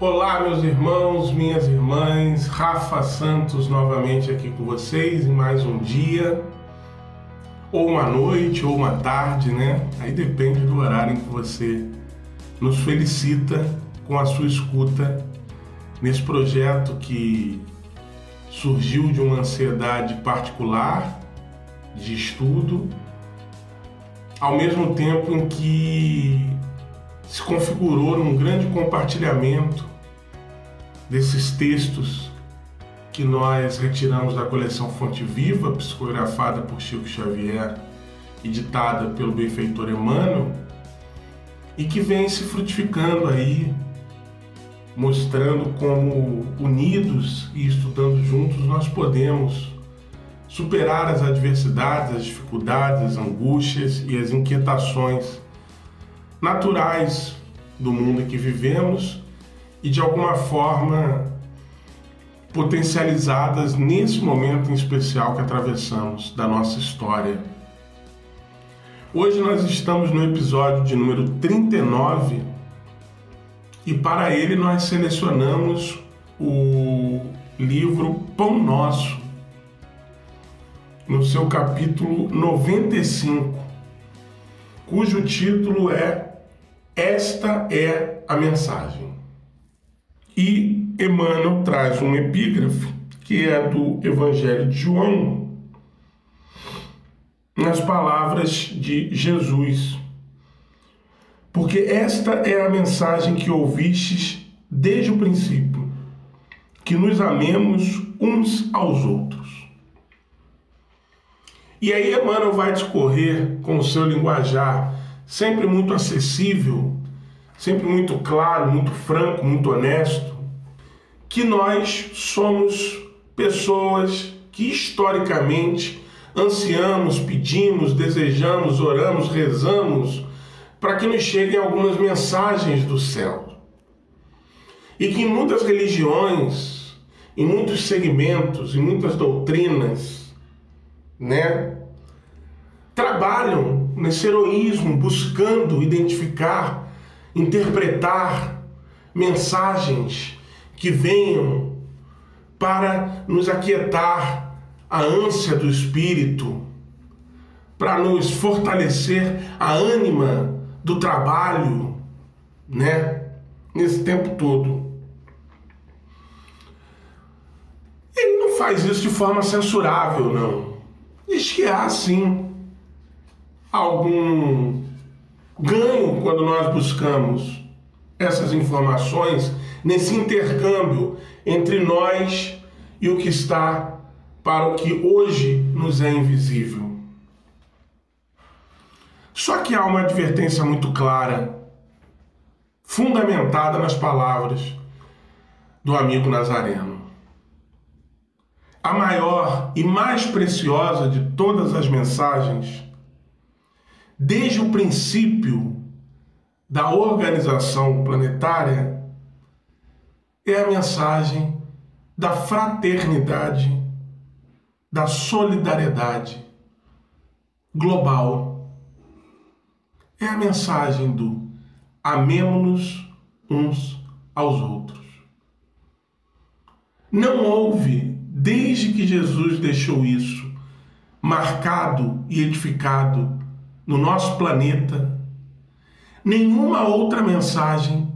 Olá, meus irmãos, minhas irmãs, Rafa Santos novamente aqui com vocês em mais um dia, ou uma noite, ou uma tarde, né? Aí depende do horário em que você nos felicita com a sua escuta nesse projeto que surgiu de uma ansiedade particular de estudo, ao mesmo tempo em que se configurou num grande compartilhamento desses textos que nós retiramos da coleção Fonte Viva, psicografada por Chico Xavier e ditada pelo benfeitor Emmanuel, e que vem se frutificando aí, mostrando como unidos e estudando juntos nós podemos superar as adversidades, as dificuldades, as angústias e as inquietações naturais do mundo em que vivemos e de alguma forma potencializadas nesse momento em especial que atravessamos da nossa história. Hoje nós estamos no episódio de número 39 e para ele nós selecionamos o livro Pão Nosso, no seu capítulo 95, cujo título é Esta é a Mensagem. E Emmanuel traz um epígrafe que é do Evangelho de João, nas palavras de Jesus. Porque esta é a mensagem que ouvistes desde o princípio, que nos amemos uns aos outros. E aí Emmanuel vai discorrer com o seu linguajar sempre muito acessível sempre muito claro, muito franco, muito honesto, que nós somos pessoas que historicamente ansiamos, pedimos, desejamos, oramos, rezamos para que nos cheguem algumas mensagens do céu. E que em muitas religiões, em muitos segmentos, em muitas doutrinas, né, trabalham nesse heroísmo buscando identificar interpretar mensagens que venham para nos aquietar a ânsia do espírito, para nos fortalecer a ânima do trabalho, né? Nesse tempo todo. Ele não faz isso de forma censurável, não. Diz que há sim algum quando nós buscamos essas informações nesse intercâmbio entre nós e o que está para o que hoje nos é invisível. Só que há uma advertência muito clara, fundamentada nas palavras do amigo Nazareno. A maior e mais preciosa de todas as mensagens desde o princípio da organização planetária, é a mensagem da fraternidade, da solidariedade global. É a mensagem do amemos-nos uns aos outros. Não houve, desde que Jesus deixou isso, marcado e edificado no nosso planeta nenhuma outra mensagem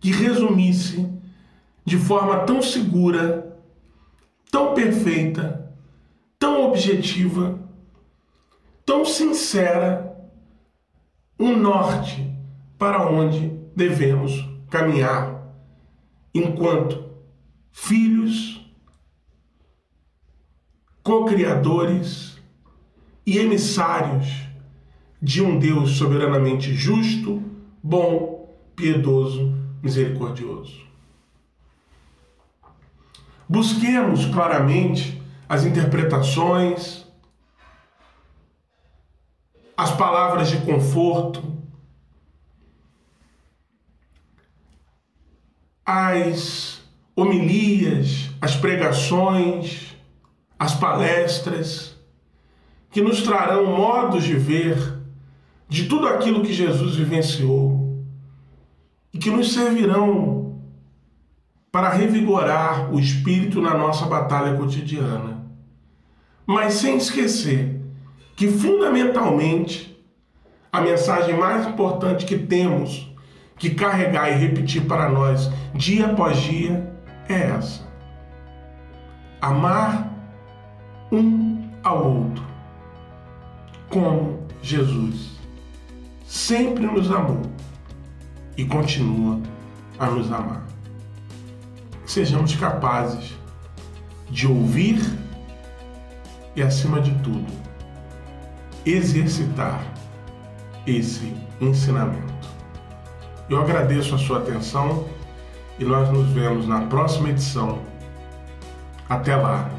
que resumisse de forma tão segura, tão perfeita, tão objetiva, tão sincera um norte para onde devemos caminhar enquanto filhos, co-criadores e emissários de um Deus soberanamente justo, bom, piedoso, misericordioso. Busquemos claramente as interpretações, as palavras de conforto, as homilias, as pregações, as palestras, que nos trarão modos de ver de tudo aquilo que Jesus vivenciou e que nos servirão para revigorar o espírito na nossa batalha cotidiana. Mas sem esquecer que, fundamentalmente, a mensagem mais importante que temos que carregar e repetir para nós dia após dia é essa: amar um ao outro, como Jesus sempre nos amou e continua a nos amar. Sejamos capazes de ouvir e, acima de tudo, exercitar esse ensinamento. Eu agradeço a sua atenção e nós nos vemos na próxima edição. Até lá!